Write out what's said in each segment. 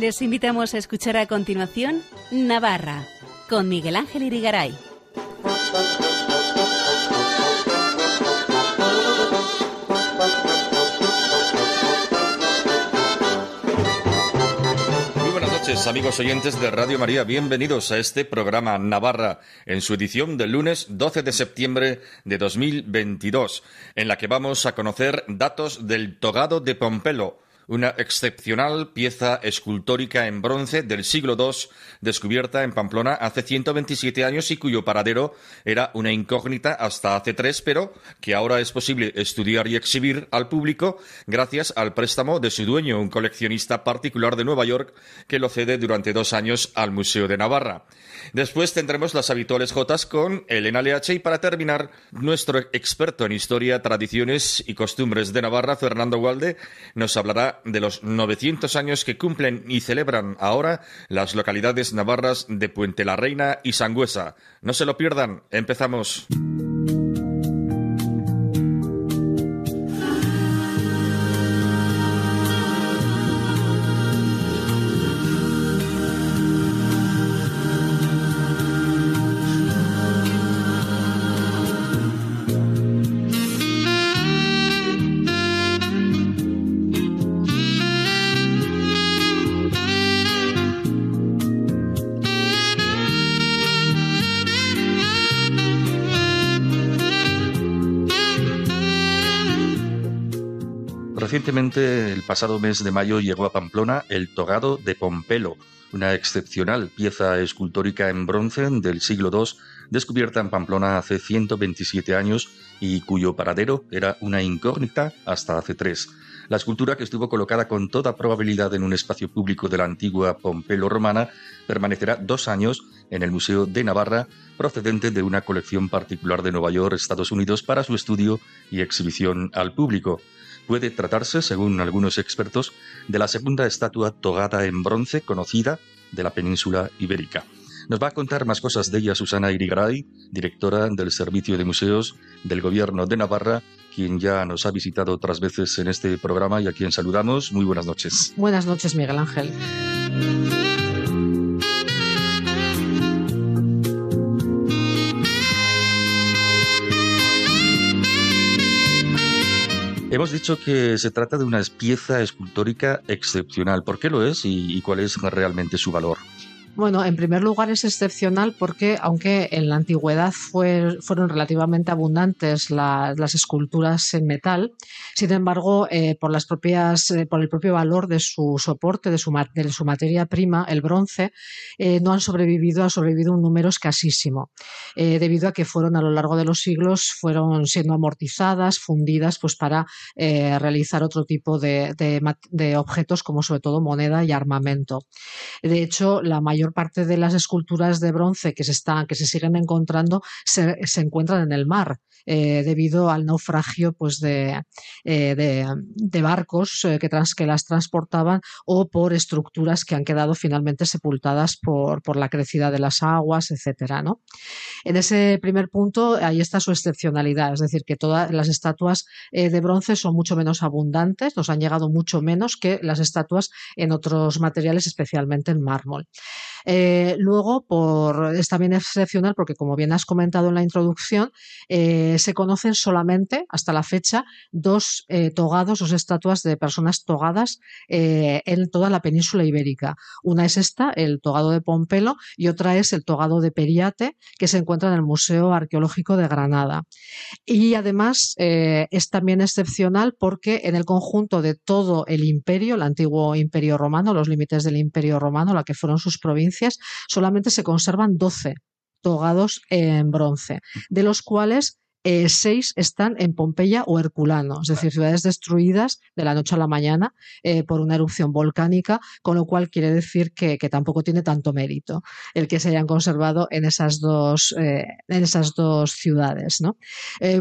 Les invitamos a escuchar a continuación Navarra con Miguel Ángel Irigaray. Muy buenas noches, amigos oyentes de Radio María. Bienvenidos a este programa Navarra en su edición del lunes 12 de septiembre de 2022, en la que vamos a conocer datos del togado de Pompelo una excepcional pieza escultórica en bronce del siglo II, descubierta en Pamplona hace 127 años y cuyo paradero era una incógnita hasta hace tres, pero que ahora es posible estudiar y exhibir al público gracias al préstamo de su dueño, un coleccionista particular de Nueva York, que lo cede durante dos años al Museo de Navarra. Después tendremos las habituales jotas con Elena LH y para terminar, nuestro experto en historia, tradiciones y costumbres de Navarra, Fernando Walde, nos hablará de los 900 años que cumplen y celebran ahora las localidades navarras de Puente la Reina y Sangüesa. No se lo pierdan, empezamos. Recientemente, el pasado mes de mayo, llegó a Pamplona el togado de Pompelo, una excepcional pieza escultórica en bronce del siglo II, descubierta en Pamplona hace 127 años y cuyo paradero era una incógnita hasta hace tres. La escultura, que estuvo colocada con toda probabilidad en un espacio público de la antigua Pompelo romana, permanecerá dos años en el Museo de Navarra, procedente de una colección particular de Nueva York, Estados Unidos, para su estudio y exhibición al público puede tratarse, según algunos expertos, de la segunda estatua togada en bronce conocida de la península ibérica. Nos va a contar más cosas de ella Susana Irigaray, directora del Servicio de Museos del Gobierno de Navarra, quien ya nos ha visitado otras veces en este programa y a quien saludamos. Muy buenas noches. Buenas noches, Miguel Ángel. Hemos dicho que se trata de una pieza escultórica excepcional. ¿Por qué lo es y, cuál es realmente su valor? Bueno, en primer lugar es excepcional porque, aunque en la antigüedad fueron relativamente abundantes las esculturas en metal, sin embargo, eh, por las propias, eh, por el propio valor de su soporte, de su, de su materia prima, el bronce, eh, no han sobrevivido, ha sobrevivido un número escasísimo, debido a que fueron a lo largo de los siglos fueron siendo amortizadas, fundidas, pues para realizar otro tipo de, de objetos, como sobre todo moneda y armamento. De hecho, la mayor parte de las esculturas de bronce que se, están, que se siguen encontrando se, encuentran en el mar. Eh, debido al naufragio pues de, eh, de, barcos eh, que, trans, que las transportaban o por estructuras que han quedado finalmente sepultadas por, por la crecida de las aguas, etcétera, ¿no? En ese primer punto ahí está su excepcionalidad, es decir, que todas las estatuas de bronce son mucho menos abundantes, nos han llegado mucho menos que las estatuas en otros materiales, especialmente en mármol. Luego, por, es también excepcional porque, como bien has comentado en la introducción, se conocen solamente, hasta la fecha, dos eh, togados, dos estatuas de personas togadas en toda la península ibérica. Una es esta, el togado de Pompelo, y otra es el togado de Periate, que se encuentra en el Museo Arqueológico de Granada. Y además es también excepcional porque en el conjunto de todo el imperio, el antiguo imperio romano, los límites del imperio romano, la que fueron sus provincias, solamente se conservan 12 togados en bronce, de los cuales eh, seis están en Pompeya o Herculano, es decir, ciudades destruidas de la noche a la mañana eh, por una erupción volcánica, con lo cual quiere decir que, tampoco tiene tanto mérito el que se hayan conservado en esas dos, eh, en esas dos ciudades. ¿no?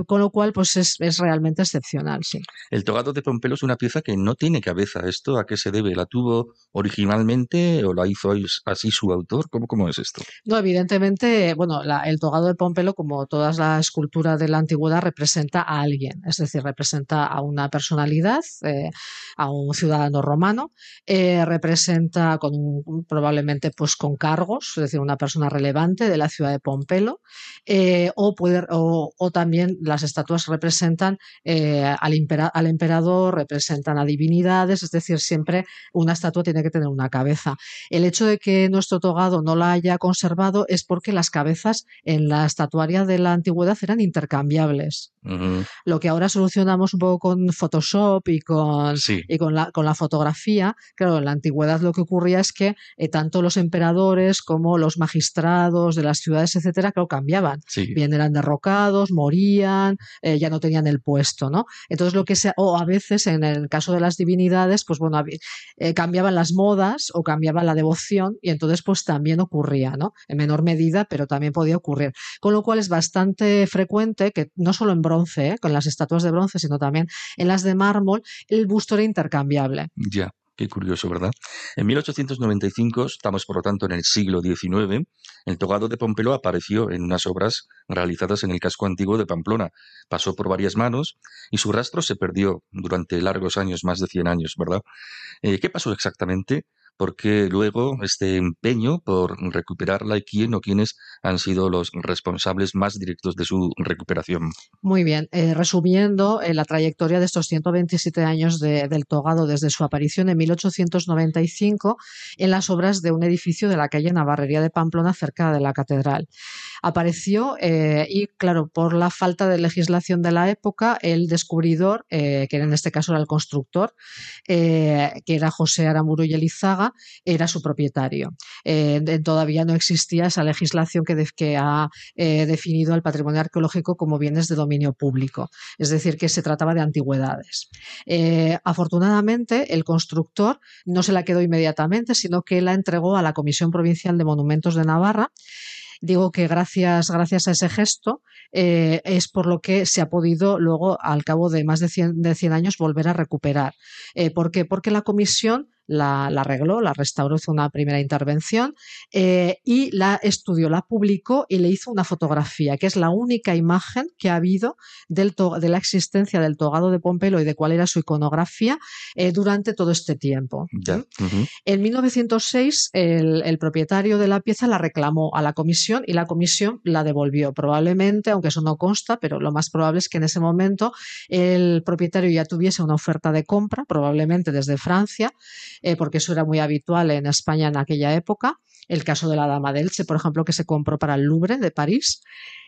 con lo cual, pues es, realmente excepcional, sí. El togado de Pompelo es una pieza que no tiene cabeza. ¿Esto a qué se debe? ¿La tuvo originalmente o la hizo así su autor? ¿Cómo, cómo es esto? No, evidentemente, bueno, el togado de Pompelo, como toda la escultura de la antigüedad representa a alguien, es decir, representa a una personalidad, eh, a un ciudadano romano, eh, representa con probablemente pues con cargos, es decir, una persona relevante de la ciudad de Pompelo, o, puede, o, también las estatuas representan al, al emperador, representan a divinidades, es decir, siempre una estatua tiene que tener una cabeza. El hecho de que nuestro togado no la haya conservado es porque las cabezas en la estatuaria de la antigüedad eran intercambiables. Lo que ahora solucionamos un poco con Photoshop y con, y con, la, con la fotografía, claro, en la antigüedad lo que ocurría es que eh, tanto los emperadores como los magistrados de las ciudades, etcétera, claro, cambiaban. Bien eran derrocados, morían, eh, ya no tenían el puesto, ¿no? Entonces lo que se, o a veces en el caso de las divinidades, pues bueno, eh, cambiaban las modas o cambiaba la devoción y entonces pues también ocurría, ¿no? En menor medida, pero también podía ocurrir. Con lo cual es bastante frecuente que no solo en bronce, ¿eh? con las estatuas de bronce, sino también en las de mármol, el busto era intercambiable. Ya. Qué curioso, ¿verdad? En 1895, estamos por lo tanto en el siglo XIX, el togado de Pompelo apareció en unas obras realizadas en el casco antiguo de Pamplona. Pasó por varias manos y su rastro se perdió durante largos años, más de 100 años, ¿verdad? Eh, ¿Qué pasó exactamente? Porque luego este empeño por recuperarla y quién o quiénes han sido los responsables más directos de su recuperación. Muy bien, eh, resumiendo eh, la trayectoria de estos 127 años del togado desde su aparición en 1895 en las obras de un edificio de la calle Navarrería de Pamplona cerca de la catedral. Apareció eh, y, claro, por la falta de legislación de la época, el descubridor, que en este caso era el constructor, que era José Aramuro y Elizaga, era su propietario. Eh, todavía no existía esa legislación que, ha eh, definido al patrimonio arqueológico como bienes de dominio público, es decir, que se trataba de antigüedades. Eh, afortunadamente, el constructor no se la quedó inmediatamente, sino que la entregó a la Comisión Provincial de Monumentos de Navarra digo que gracias, gracias a ese gesto es por lo que se ha podido luego, al cabo de más de 100, de 100 años, volver a recuperar. ¿Por qué? Porque la comisión la, arregló, la restauró, hizo una primera intervención eh, y la estudió, la publicó y le hizo una fotografía, que es la única imagen que ha habido del de la existencia del togado de Pompelo y de cuál era su iconografía eh, durante todo este tiempo. En 1906, el, propietario de la pieza la reclamó a la comisión y la comisión la devolvió. Probablemente, aunque eso no consta, pero lo más probable es que en ese momento el propietario ya tuviese una oferta de compra, probablemente desde Francia, eh, porque eso era muy habitual en España en aquella época. El caso de la Dama de Elche, por ejemplo, que se compró para el Louvre de París.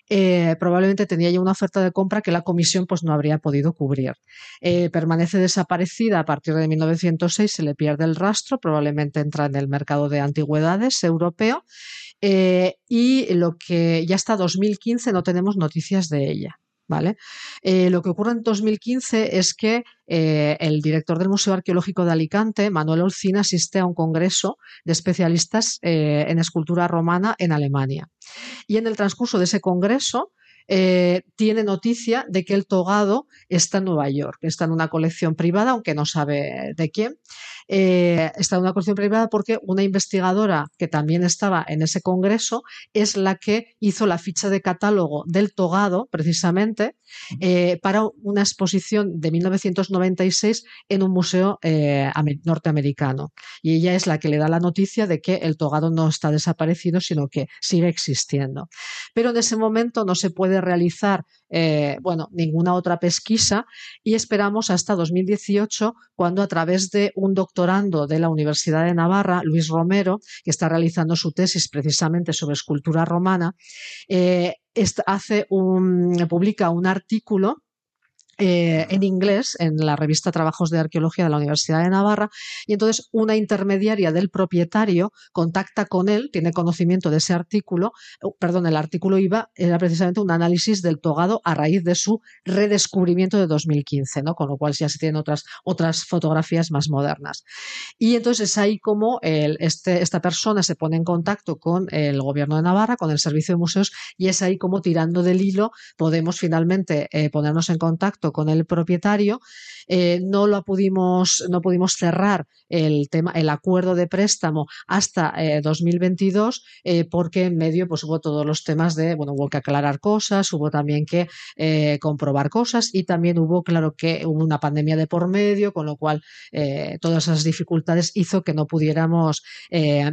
Eh, probablemente tenía ya una oferta de compra que la comisión pues, no habría podido cubrir. Eh, permanece desaparecida a partir de 1906, se le pierde el rastro, probablemente entra en el mercado de antigüedades europeo y lo que ya hasta 2015 no tenemos noticias de ella. Eh, lo que ocurre en 2015 es que eh, el director del Museo Arqueológico de Alicante, Manuel Olcina, asiste a un congreso de especialistas eh, en escultura romana en Alemania. Y en el transcurso de ese congreso, tiene noticia de que el togado está en Nueva York, está en una colección privada, aunque no sabe de quién, eh, está en una cuestión privada porque una investigadora que también estaba en ese congreso es la que hizo la ficha de catálogo del togado, precisamente, eh, para una exposición de 1996 en un museo eh, norteamericano. Y ella es la que le da la noticia de que el togado no está desaparecido, sino que sigue existiendo. Pero en ese momento no se puede realizar bueno, ninguna otra pesquisa y esperamos hasta 2018 cuando a través de un doctor doctorando de la Universidad de Navarra, Luis Romero, que está realizando su tesis precisamente sobre escultura romana, eh, hace un, publica un artículo eh, en inglés en la revista Trabajos de Arqueología de la Universidad de Navarra y entonces una intermediaria del propietario contacta con él, tiene conocimiento de ese artículo, oh, perdón, el artículo iba, era precisamente un análisis del togado a raíz de su redescubrimiento de 2015, ¿no? con lo cual ya se tienen otras, otras fotografías más modernas. Y entonces es ahí como este, esta persona se pone en contacto con el gobierno de Navarra, con el servicio de museos y es ahí como tirando del hilo podemos finalmente eh, ponernos en contacto con el propietario. Eh, no lo pudimos, no pudimos cerrar el tema, el acuerdo de préstamo hasta 2022, porque en medio pues hubo todos los temas de, bueno, hubo que aclarar cosas, hubo también que comprobar cosas y también hubo, claro, que hubo una pandemia de por medio, con lo cual todas esas dificultades hizo que no pudiéramos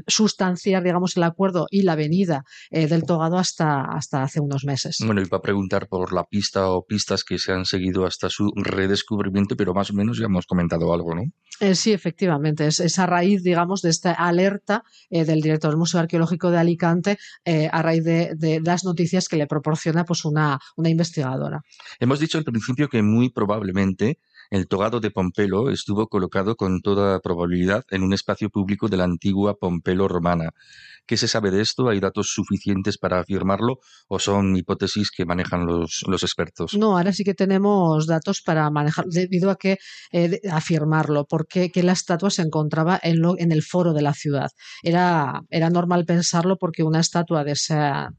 sustanciar, digamos, el acuerdo y la venida del togado hasta, hasta hace unos meses. Bueno, iba a preguntar por la pista o pistas que se han seguido hasta su redescubrimiento, pero más o menos ya hemos comentado algo, ¿no? Eh, sí, efectivamente. Es, esa raíz, digamos, de esta alerta eh, del director del Museo Arqueológico de Alicante eh, a raíz de, las noticias que le proporciona pues, una, una investigadora. Hemos dicho al principio que muy probablemente el togado de Pompelo estuvo colocado con toda probabilidad en un espacio público de la antigua Pompelo romana. ¿Qué se sabe de esto? ¿Hay datos suficientes para afirmarlo o son hipótesis que manejan los, expertos? No, ahora sí que tenemos datos para manejar, debido a que eh, afirmarlo, porque que la estatua se encontraba en, en el foro de la ciudad. Era, era normal pensarlo porque una estatua de esa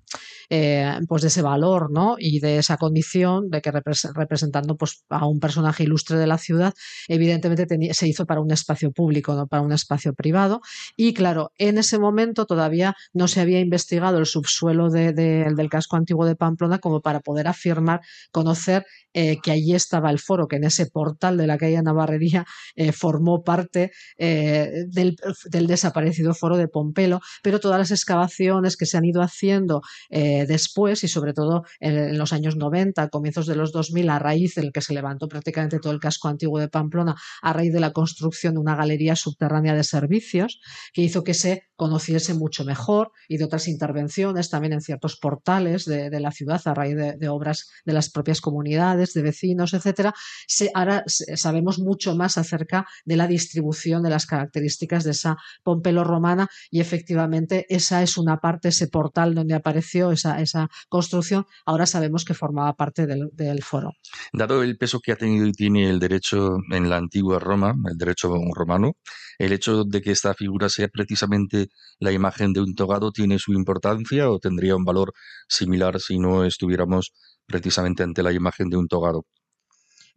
eh, pues de ese valor ¿no? y de esa condición de que representando pues, a un personaje ilustre de la ciudad, evidentemente se hizo para un espacio público, no para un espacio privado. Y claro, en ese momento todavía no se había investigado el subsuelo del casco antiguo de Pamplona como para poder afirmar, conocer eh, que allí estaba el foro, que en ese portal de la calle Navarrería eh, formó parte del, del, desaparecido foro de Pompelo, pero todas las excavaciones que se han ido haciendo después y sobre todo en, los años 90, comienzos de los 2000, a raíz del que se levantó prácticamente todo el casco antiguo de Pamplona, a raíz de la construcción de una galería subterránea de servicios que hizo que se conociese mucho mejor y de otras intervenciones también en ciertos portales de, la ciudad a raíz de, obras de las propias comunidades, de vecinos, etcétera. ahora sabemos mucho más acerca de la distribución de las características de esa Pompelo romana y efectivamente esa es una parte, ese portal donde apareció esa, esa construcción, ahora sabemos que formaba parte del foro. Dado el peso que ha tenido y tiene el derecho en la antigua Roma, el derecho romano, el hecho de que esta figura sea precisamente la imagen de un togado tiene su importancia o tendría un valor similar si no estuviéramos precisamente ante la imagen de un togado?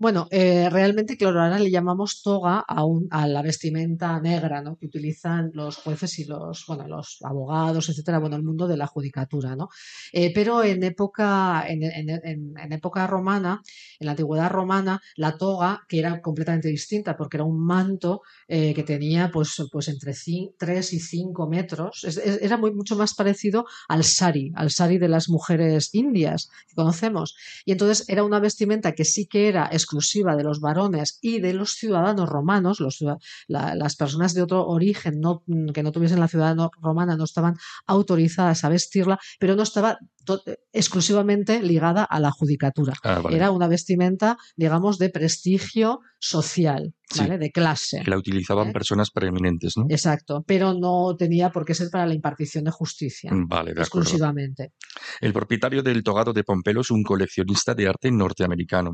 Bueno, eh, realmente, claro, ahora le llamamos toga a, la vestimenta negra. Que utilizan los jueces y los, abogados, etcétera, bueno, el mundo de la judicatura, ¿no? Eh, pero en época, romana, en la antigüedad romana, la toga, que era completamente distinta, porque era un manto eh, que tenía, pues, pues entre 3 y 5 metros, era mucho más parecido al sari, al sari de las mujeres indias que conocemos. Y entonces era una vestimenta que sí que era de los varones y de los ciudadanos romanos, las personas de otro origen no, que no tuviesen la ciudadanía romana no estaban autorizadas a vestirla, pero no estaba exclusivamente ligada a la judicatura. Ah, Era una vestimenta, digamos, de prestigio social, de clase. Que la utilizaban ¿eh? personas preeminentes, ¿no? Exacto, pero no tenía por qué ser para la impartición de justicia. Vale, exclusivamente. El propietario del togado de Pompelo es un coleccionista de arte norteamericano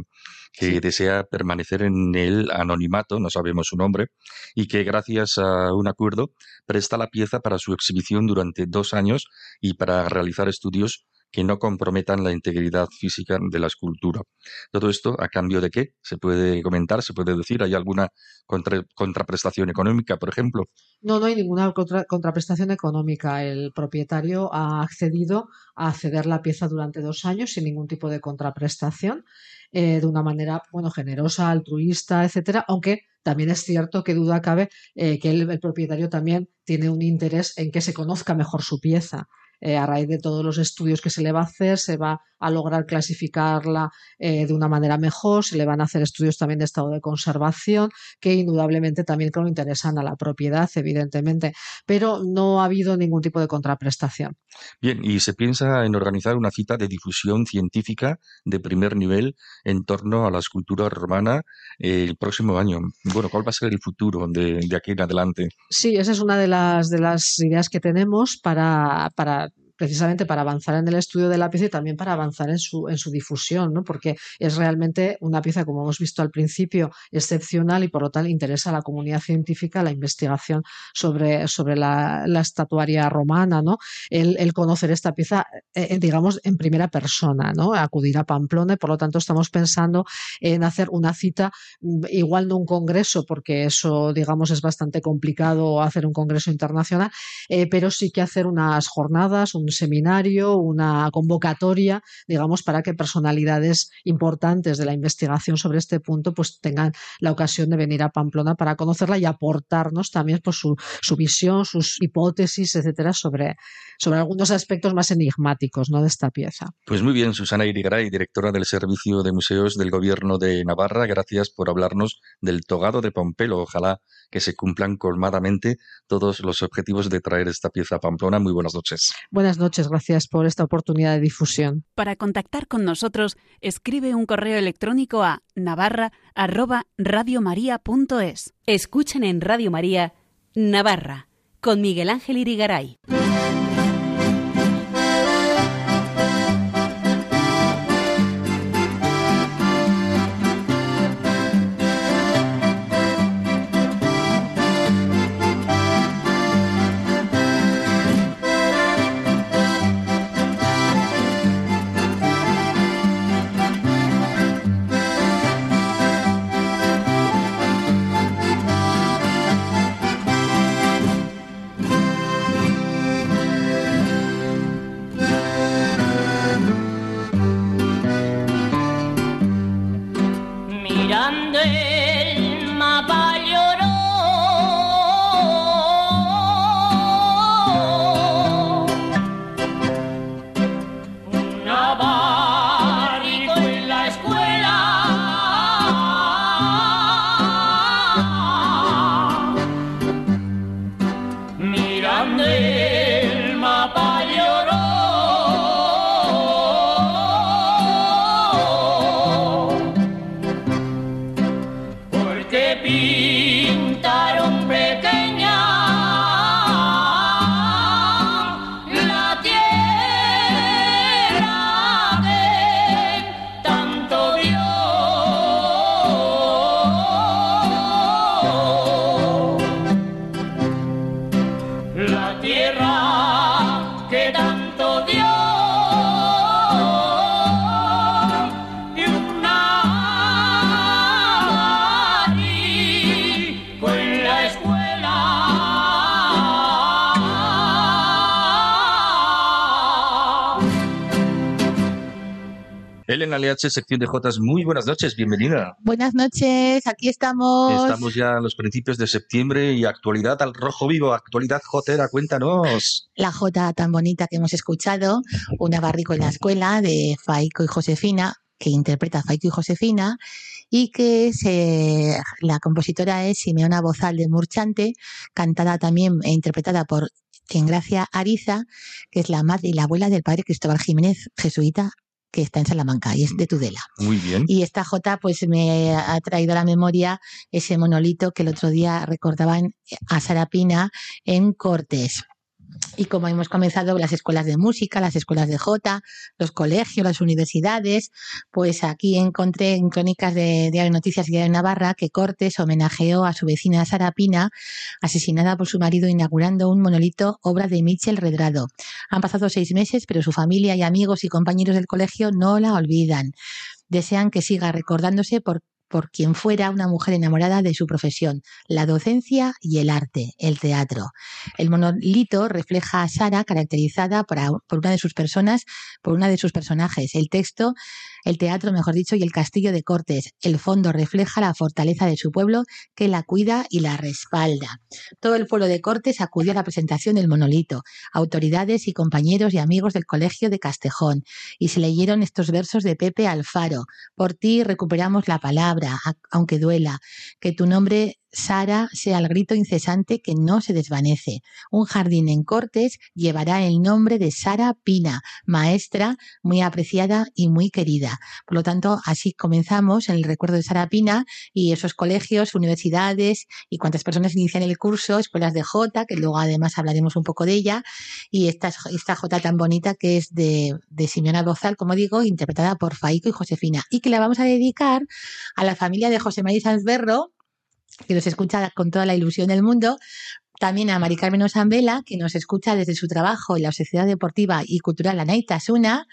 que desea permanecer en el anonimato, no sabemos su nombre, y que gracias a un acuerdo presta la pieza para su exhibición durante dos años y para realizar estudios que no comprometan la integridad física de la escultura. Todo esto a cambio de qué? ¿Se puede comentar? ¿Se puede decir? ¿Hay alguna contraprestación económica, por ejemplo? No, no hay ninguna contraprestación económica. El propietario ha accedido a ceder la pieza durante dos años sin ningún tipo de contraprestación, eh, de una manera bueno, generosa, altruista, etcétera, aunque también es cierto que duda cabe eh, que el, propietario también tiene un interés en que se conozca mejor su pieza. Eh, a raíz de todos los estudios que se le va a hacer, se va a lograr clasificarla eh, de una manera mejor, se le van a hacer estudios también de estado de conservación, que indudablemente también creo interesan a la propiedad, evidentemente, pero no ha habido ningún tipo de contraprestación. Bien, y se piensa en organizar una cita de difusión científica de primer nivel en torno a la escultura romana eh, el próximo año. Bueno, ¿cuál va a ser el futuro de, aquí en adelante? Sí, esa es una de las, de las ideas que tenemos para, para precisamente para avanzar en el estudio de la pieza y también para avanzar en su, en su difusión, ¿no? porque es realmente una pieza, como hemos visto al principio, excepcional y por lo tal interesa a la comunidad científica la investigación sobre, sobre la, estatuaria romana, ¿no? el, conocer esta pieza, eh, eh, digamos, en primera persona, ¿no? acudir a Pamplona y por lo tanto estamos pensando en hacer una cita, mm, igual no un congreso, porque eso, digamos, es bastante complicado hacer un congreso internacional, eh, pero sí que hacer unas jornadas, un seminario, una convocatoria, digamos, para que personalidades importantes de la investigación sobre este punto pues tengan la ocasión de venir a Pamplona para conocerla y aportarnos también pues, su, su visión, sus hipótesis, etcétera, sobre, sobre algunos aspectos más enigmáticos ¿no? de esta pieza. Pues muy bien, Susana Irigaray, directora del Servicio de Museos del Gobierno de Navarra, gracias por hablarnos del togado de Pompelo. Ojalá que se cumplan colmadamente todos los objetivos de traer esta pieza a Pamplona. Muy buenas noches. Buenas noches, gracias por esta oportunidad de difusión. Para contactar con nosotros, escribe un correo electrónico a navarra@radiomaria.es. Escuchen en Radio María Navarra con Miguel Ángel Irigaray. LH, sección de Jotas, muy buenas noches, bienvenida. Buenas noches, aquí estamos. Estamos ya a los principios de septiembre y actualidad al rojo vivo, actualidad jotera, cuéntanos. La jota tan bonita que hemos escuchado, una barrico en la escuela de Faico y Josefina, que interpreta Faico y Josefina, y que se, la compositora es Simeona Bozal de Murchante, cantada también e interpretada por Gracia Ariza, que es la madre y la abuela del padre Cristóbal Jiménez, jesuita que está en Salamanca y es de Tudela. Muy bien. Y esta J pues me ha traído a la memoria ese monolito que el otro día recordaban a Sarapina en Cortes. Y como hemos comenzado las escuelas de música, las escuelas de Jota, los colegios, las universidades, pues aquí encontré en crónicas de Diario Noticias y de Navarra que Cortes homenajeó a su vecina Sara Pina, asesinada por su marido inaugurando un monolito obra de Michel Redrado. Han pasado seis meses, pero su familia y amigos y compañeros del colegio no la olvidan desean que siga recordándose por por quien fuera una mujer enamorada de su profesión, la docencia y el arte, el teatro. El monolito refleja a Sara caracterizada por, una de sus personas, por una de sus personajes. El texto el teatro, mejor dicho, y el castillo de Cortes. El fondo refleja la fortaleza de su pueblo que la cuida y la respalda. Todo el pueblo de Cortes acudió a la presentación del monolito, autoridades y compañeros y amigos del colegio de Castejón, y se leyeron estos versos de Pepe Alfaro. Por ti recuperamos la palabra, aunque duela, que tu nombre Sara sea el grito incesante que no se desvanece. Un jardín en Cortes llevará el nombre de Sara Pina, maestra muy apreciada y muy querida. Por lo tanto, así comenzamos en el recuerdo de Sara Pina y esos colegios, universidades y cuántas personas inician el curso, escuelas de Jota, que luego además hablaremos un poco de ella, y esta, esta Jota tan bonita que es de, de Simeona Bozal, como digo, interpretada por Faico y Josefina, y que la vamos a dedicar a la familia de José María Sanzberro, que nos escucha con toda la ilusión del mundo, también a Mari Carmen Osambela, que nos escucha desde su trabajo en la Sociedad Deportiva y Cultural Anaitasuna,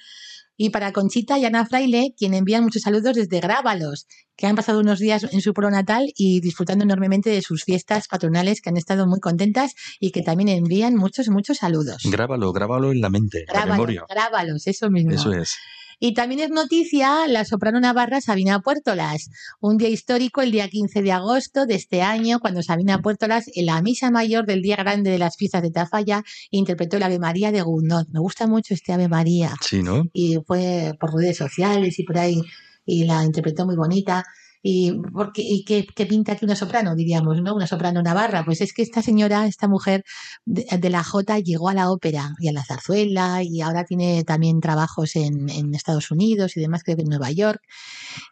y para Conchita y Ana Fraile, quien envían muchos saludos desde Grábalos, que han pasado unos días en su pro natal y disfrutando enormemente de sus fiestas patronales, que han estado muy contentas y que también envían muchos, muchos saludos. Grábalo, grábalo en la mente, Grábalo, la memoria. Grábalos, eso mismo. Eso es. Y también es noticia la soprano navarra Sabina Puertolas, un día histórico el día 15 de agosto de este año, cuando Sabina Puertolas, en la misa mayor del día grande de las fiestas de Tafalla, interpretó el Ave María de Gounod. Me gusta mucho este Ave María. Sí, ¿no? Y fue por redes sociales y por ahí, y la interpretó muy bonita. ¿Y, porque, y qué pinta aquí una soprano, diríamos, ¿no? Una soprano navarra. Pues es que esta señora, esta mujer de, la Jota llegó a la ópera y a la zarzuela y ahora tiene también trabajos en, Estados Unidos y demás, creo que en Nueva York.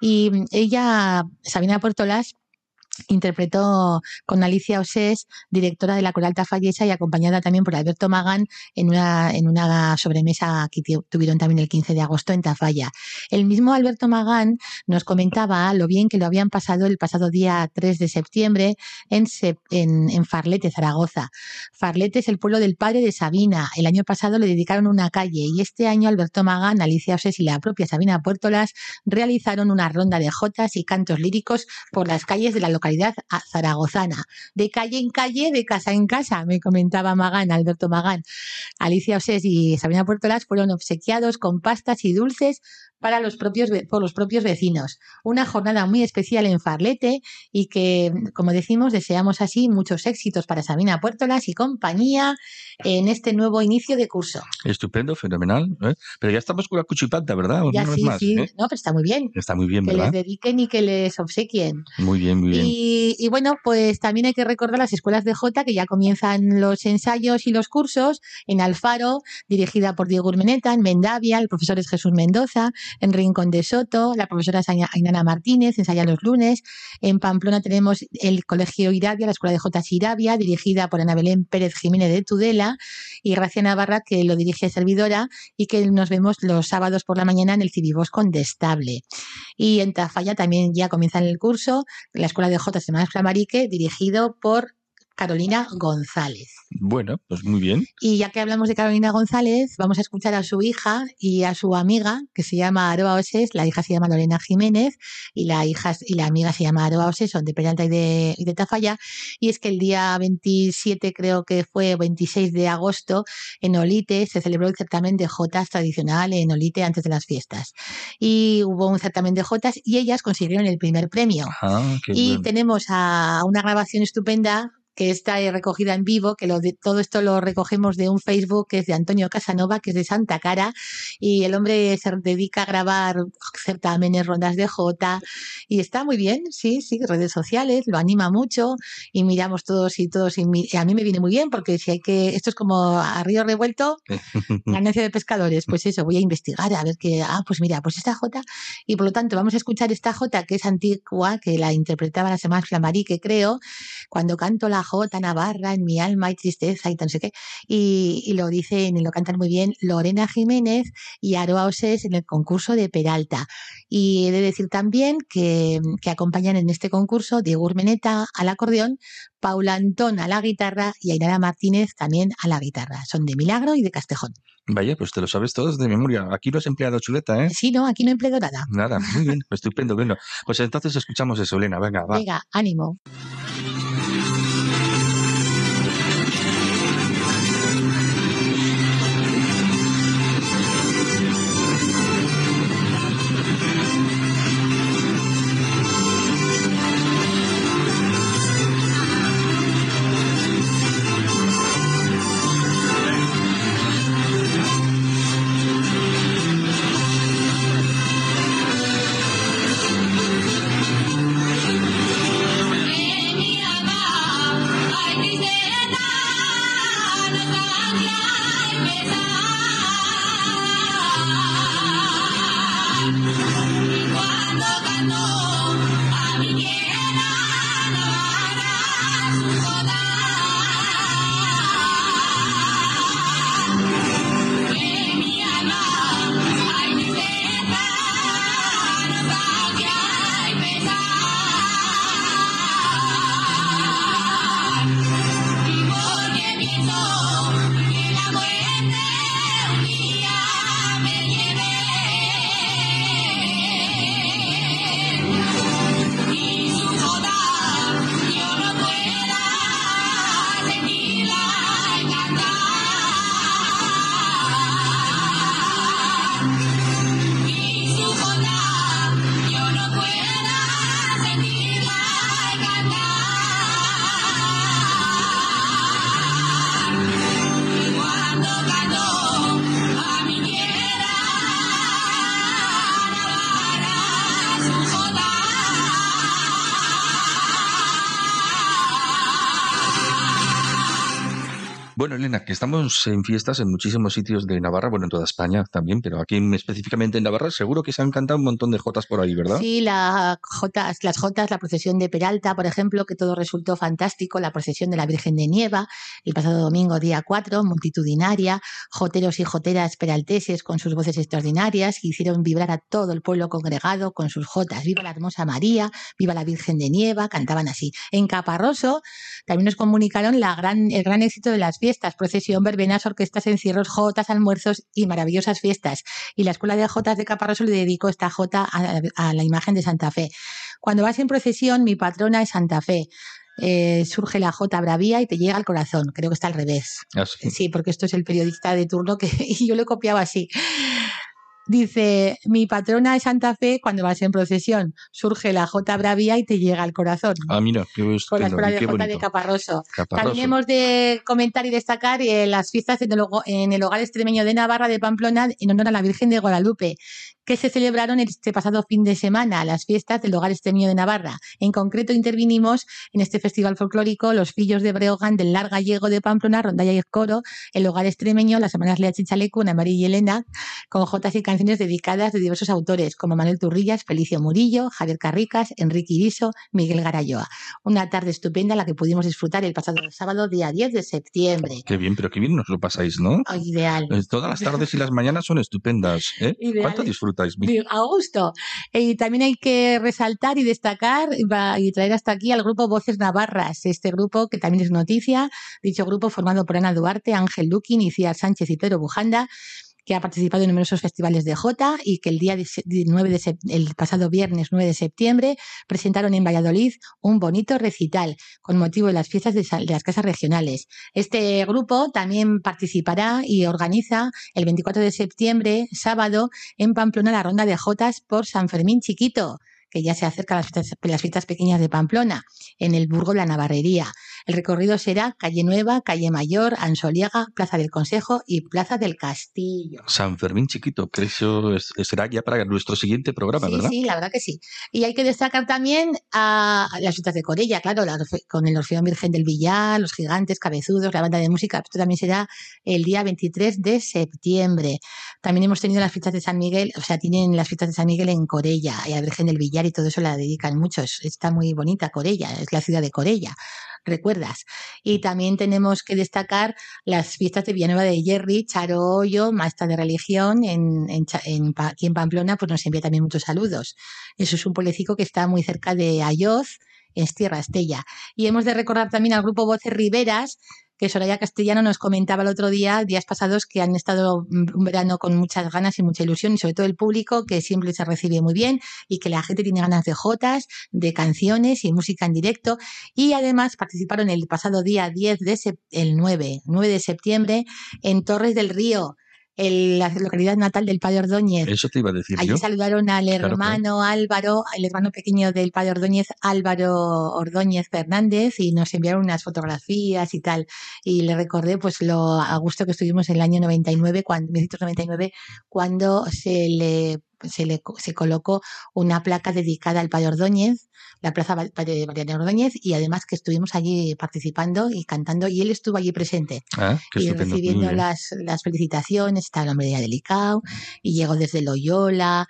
Y ella, Sabina Puertolas, interpretó con Alicia Osés, directora de la Coral Tafallesa y acompañada también por Alberto Magán en una, en una sobremesa que tuvieron también el 15 de agosto en Tafalla. El mismo Alberto Magán nos comentaba lo bien que lo habían pasado el pasado día 3 de septiembre en, en, Farlete, Zaragoza. Farlete es el pueblo del padre de Sabina. El año pasado le dedicaron una calle y este año Alberto Magán, Alicia Osés y la propia Sabina Puertolas realizaron una ronda de jotas y cantos líricos por las calles de la localidad zaragozana. De calle en calle, de casa en casa, me comentaba Magán, Alberto Magán. Alicia Osés y Sabina Puertolas fueron obsequiados con pastas y dulces para los propios, por los propios vecinos. Una jornada muy especial en Farlete y que, como decimos, deseamos así muchos éxitos para Sabina Puertolas y compañía en este nuevo inicio de curso. Estupendo, fenomenal. ¿eh? Pero ya estamos con la cuchipanta, ¿verdad? Ya sí, más, sí. ¿eh? No, pero está muy bien. Está muy bien, Que ¿verdad? les dediquen y que les obsequien. Muy bien, muy bien. Y, y, bueno, pues también hay que recordar las escuelas de Jota, que ya comienzan los ensayos y los cursos en Alfaro, dirigida por Diego Urmeneta, en Mendavia, el profesor es Jesús Mendoza, en Rincón de Soto, la profesora es Ainana Martínez, ensaya los lunes. En Pamplona tenemos el Colegio Irabia, la Escuela de Jota Irabia, dirigida por Ana Belén Pérez Jiménez de Tudela, y Gracia Navarra, que lo dirige servidora, y que nos vemos los sábados por la mañana en el Cibibos Condestable. Y en Tafalla también ya comienzan el curso, la Escuela de Jota Semanas Flamarique, dirigido por Carolina González. Bueno, pues muy bien. Y ya que hablamos de Carolina González, vamos a escuchar a su hija y a su amiga, que se llama Aroa Oses. La hija se llama Lorena Jiménez y la hija y la amiga se llama Aroa Oses, son de Peralta y de, y de Tafalla. Y es que el día 27, creo que fue 26 de agosto, en Olite se celebró el certamen de Jotas tradicional en Olite antes de las fiestas. Y hubo un certamen de Jotas y ellas consiguieron el primer premio. Ah, y bueno. tenemos a una grabación estupenda que está recogida en vivo, que lo de, todo esto lo recogemos de un Facebook que es de Antonio Casanova, que es de Santa Cara, y el hombre se dedica a grabar certámenes, rondas de Jota, y está muy bien, sí, sí, redes sociales, lo anima mucho, y miramos todos y todos, y, mi, y a mí me viene muy bien, porque si hay que, esto es como a río revuelto, ganancia de pescadores, pues eso, voy a investigar, a ver qué, ah, pues mira, pues esta Jota, y por lo tanto vamos a escuchar esta Jota que es antigua, que la interpretaba la semana Flamarí, que creo, cuando canto la Jota Navarra, en mi alma hay tristeza y no sé qué. Y, y, lo dicen y lo cantan muy bien Lorena Jiménez y Aroa Oses en el concurso de Peralta. Y he de decir también que, que acompañan en este concurso Diego Urmeneta al acordeón, Paula Antón a la guitarra y Ainara Martínez también a la guitarra. Son de Milagro y de Castejón. Vaya, pues te lo sabes todos de memoria. Aquí no has empleado chuleta, ¿eh? Sí, no, aquí no empleo nada. Nada, muy bien, estupendo, bueno. Pues entonces escuchamos eso, Elena, venga, va. Venga, ánimo. Bueno, Elena, que estamos en fiestas en muchísimos sitios de Navarra, bueno, en toda España también, pero aquí específicamente en Navarra seguro que se han cantado un montón de jotas por ahí, ¿verdad? Sí, las jotas, las jotas, la procesión de Peralta, por ejemplo, que todo resultó fantástico, la procesión de la Virgen de Nieva, el pasado domingo, día 4, multitudinaria, joteros y joteras peralteses con sus voces extraordinarias que hicieron vibrar a todo el pueblo congregado con sus jotas. Viva la hermosa María, viva la Virgen de Nieva, cantaban así. En Caparroso también nos comunicaron la gran, el gran éxito de las fiestas, procesión, verbenas, orquestas, encierros, jotas, almuerzos y maravillosas fiestas. Y la Escuela de Jotas de Caparroso le dedicó esta jota a, la imagen de Santa Fe. Cuando vas en procesión, mi patrona es Santa Fe. Eh, surge la J bravía y te llega al corazón. Creo que está al revés. Ah, sí. porque esto es el periodista de turno que y yo lo he copiado así. Dice, mi patrona es Santa Fe cuando vas en procesión. Surge la J Bravía y te llega al corazón. Ah, mira, qué Con la escuela de J de Caparroso. También hemos de comentar y destacar eh, las fiestas en el, en el hogar extremeño de Navarra de Pamplona en honor a la Virgen de Guadalupe, que se celebraron este pasado fin de semana, las fiestas del Hogar Extremio de Navarra. En concreto, intervinimos en este festival folclórico Los Fillos de Breogán del Lar Gallego de Pamplona, Rondalla y Coro, el Hogar Extremeño, las hermanas Lea Chichalecu, Ana María y Elena, con jotas y canciones dedicadas de diversos autores, como Manuel Turrillas, Felicio Murillo, Javier Carricas, Enrique Iriso, Miguel Garayoa. Una tarde estupenda la que pudimos disfrutar el pasado sábado, día 10 de septiembre. Qué bien, pero qué bien nos lo pasáis, ¿no? Oh, ideal. Eh, todas las tardes y las mañanas son estupendas. ¿eh? ¿Cuánto disfrutas? A gusto. Y también hay que resaltar y destacar y traer hasta aquí al grupo Voces Navarras, este grupo que también es noticia, dicho grupo formado por Ana Duarte, Ángel Luquín, Iciar Sánchez y Pedro Bujanda, que ha participado en numerosos festivales de Jota y que el día 9 de el pasado viernes 9 de septiembre presentaron en Valladolid un bonito recital con motivo de las fiestas de, las casas regionales. Este grupo también participará y organiza el 24 de septiembre, sábado, en Pamplona la ronda de Jotas por San Fermín Chiquito que ya se acerca a las fiestas, las fiestas pequeñas de Pamplona, en el Burgo de la Navarrería. El recorrido será Calle Nueva, Calle Mayor, Ansoliega, Plaza del Consejo y Plaza del Castillo. San Fermín Chiquito, que eso será ya para nuestro siguiente programa, ¿verdad? Sí, la verdad que sí. Y hay que destacar también a las fiestas de Corella, claro, con el Orfeón Virgen del Villar, los gigantes, cabezudos, la banda de música. Esto también será el día 23 de septiembre. También hemos tenido las fiestas de San Miguel, o sea, tienen las fiestas de San Miguel en Corella y a Virgen del Villar y todo eso la dedican muchos. Está muy bonita Corella, es la ciudad de Corella recuerdas. Y también tenemos que destacar las fiestas de Villanueva de Jerry, Charo Hoyo, maestra de religión en, aquí en Pamplona, pues nos envía también muchos saludos. Eso es un pueblecito que está muy cerca de Ayoz, es Tierra Estella. Y hemos de recordar también al grupo Voces Riveras, que Soraya Castellano nos comentaba el otro día, días pasados, que han estado un verano con muchas ganas y mucha ilusión, y sobre todo el público, que siempre se recibe muy bien y que la gente tiene ganas de jotas, de canciones y música en directo. Y además participaron el pasado día 10 de el 9, 9 de septiembre en Torres del Río la localidad natal del Padre Ordóñez. Eso te iba a decir Allí saludaron al hermano Álvaro, el hermano pequeño del Padre Ordóñez, Álvaro Ordóñez Fernández, y nos enviaron unas fotografías y tal. Y le recordé pues lo a gusto que estuvimos en el año 99, cuando, 1999, cuando se le se le se colocó una placa dedicada al Padre Ordóñez, la Plaza de Mariano Ordóñez, y además que estuvimos allí participando y cantando, y él estuvo allí presente. Ah, y recibiendo las, las felicitaciones, está el hombre de Delicado, y llegó desde Loyola,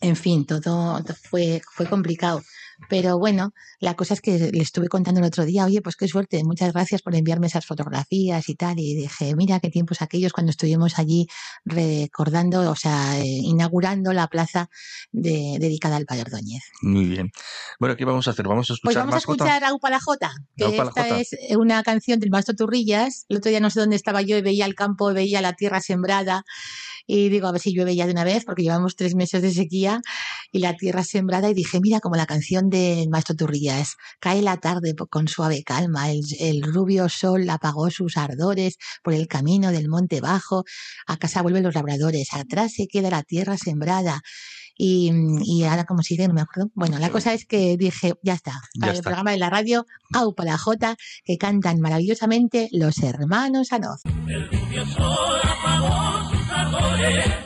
en fin, todo fue, fue complicado. Pero bueno, la cosa es que le estuve contando el otro día, oye, pues qué suerte, muchas gracias por enviarme esas fotografías y tal. Y dije, mira qué tiempos aquellos cuando estuvimos allí recordando, o sea, eh, inaugurando la plaza dedicada al Padre Ordóñez. Muy bien. Bueno, ¿qué vamos a hacer? Vamos a escuchar Pues vamos a escuchar a Upa la Jota, que esta es una canción del maestro Turrillas. El otro día no sé dónde estaba yo y veía el campo, veía la tierra sembrada y digo, a ver si llueve ya de una vez, porque llevamos tres meses de sequía y la tierra sembrada. Y dije, mira, como la canción del maestro Turría es, cae la tarde con suave calma, el, el rubio sol apagó sus ardores por el camino del monte bajo, a casa vuelven los labradores, atrás se queda la tierra sembrada. Y, y, ahora como sigue, no me acuerdo. Bueno, la cosa es que dije, ya está, para el programa de la radio, Au para la J, que cantan maravillosamente los hermanos Anoz. El por el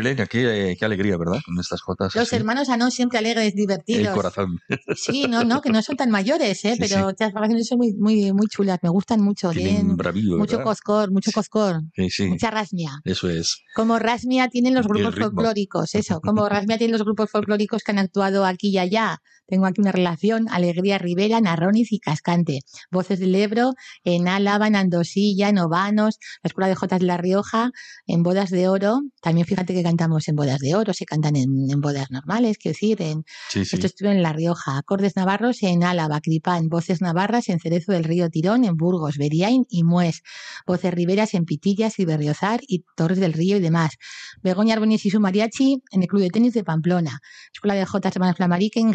Elena, qué, qué alegría, ¿verdad? Con estas jotas. Los hermanos Anón siempre alegres, divertidos. El corazón. Sí, no, no, que no son tan mayores, ¿eh? Sí, pero las vacaciones son muy, muy, muy chulas, me gustan mucho. Tienen bravío, mucho ¿verdad? coscor, mucho coscor, Sí, sí, mucha rasmia. eso es. Como Rasmia tienen los grupos folclóricos, eso, como Rasmia tienen los grupos folclóricos que han actuado aquí y allá. Tengo aquí una relación, Alegría Rivera, Narronis y Cascante. Voces del Ebro, en Álava, en Andosilla, en Obanos, la Escuela de Jotas de La Rioja, en Bodas de Oro. También fíjate que cantamos en Bodas de Oro, se cantan en, en bodas normales, quiero decir, en, Sí, sí. esto estuvo en La Rioja. Acordes navarros en Álava, Cripán. Voces navarras en Cerezo del Río Tirón, en Burgos, Beriain y Mues. Voces riberas en Pitillas y Berriozar y Torres del Río y demás. Begoña Arboniz y su mariachi en el Club de Tenis de Pamplona. Escuela de Jotas Hermanas Flamarique en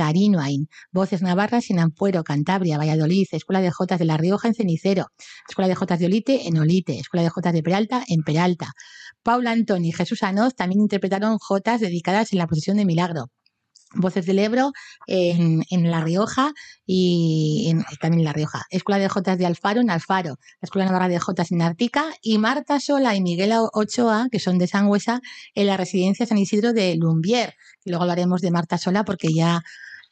Voces navarras en Ampuero, Cantabria, Valladolid. Escuela de Jotas de La Rioja en Cenicero. Escuela de Jotas de Olite en Olite. Escuela de Jotas de Peralta en Peralta. Paula Antoni y Jesús Anoz también interpretaron jotas dedicadas en la procesión de Milagro. Voces del Ebro en, en La Rioja y en- también en La Rioja. Escuela de Jotas de Alfaro en Alfaro. La Escuela Navarra de Jotas en Artica y Marta Sola y Miguel Ochoa, que son de Sangüesa, en la residencia San Isidro de Lumbier. Luego hablaremos de Marta Sola porque ya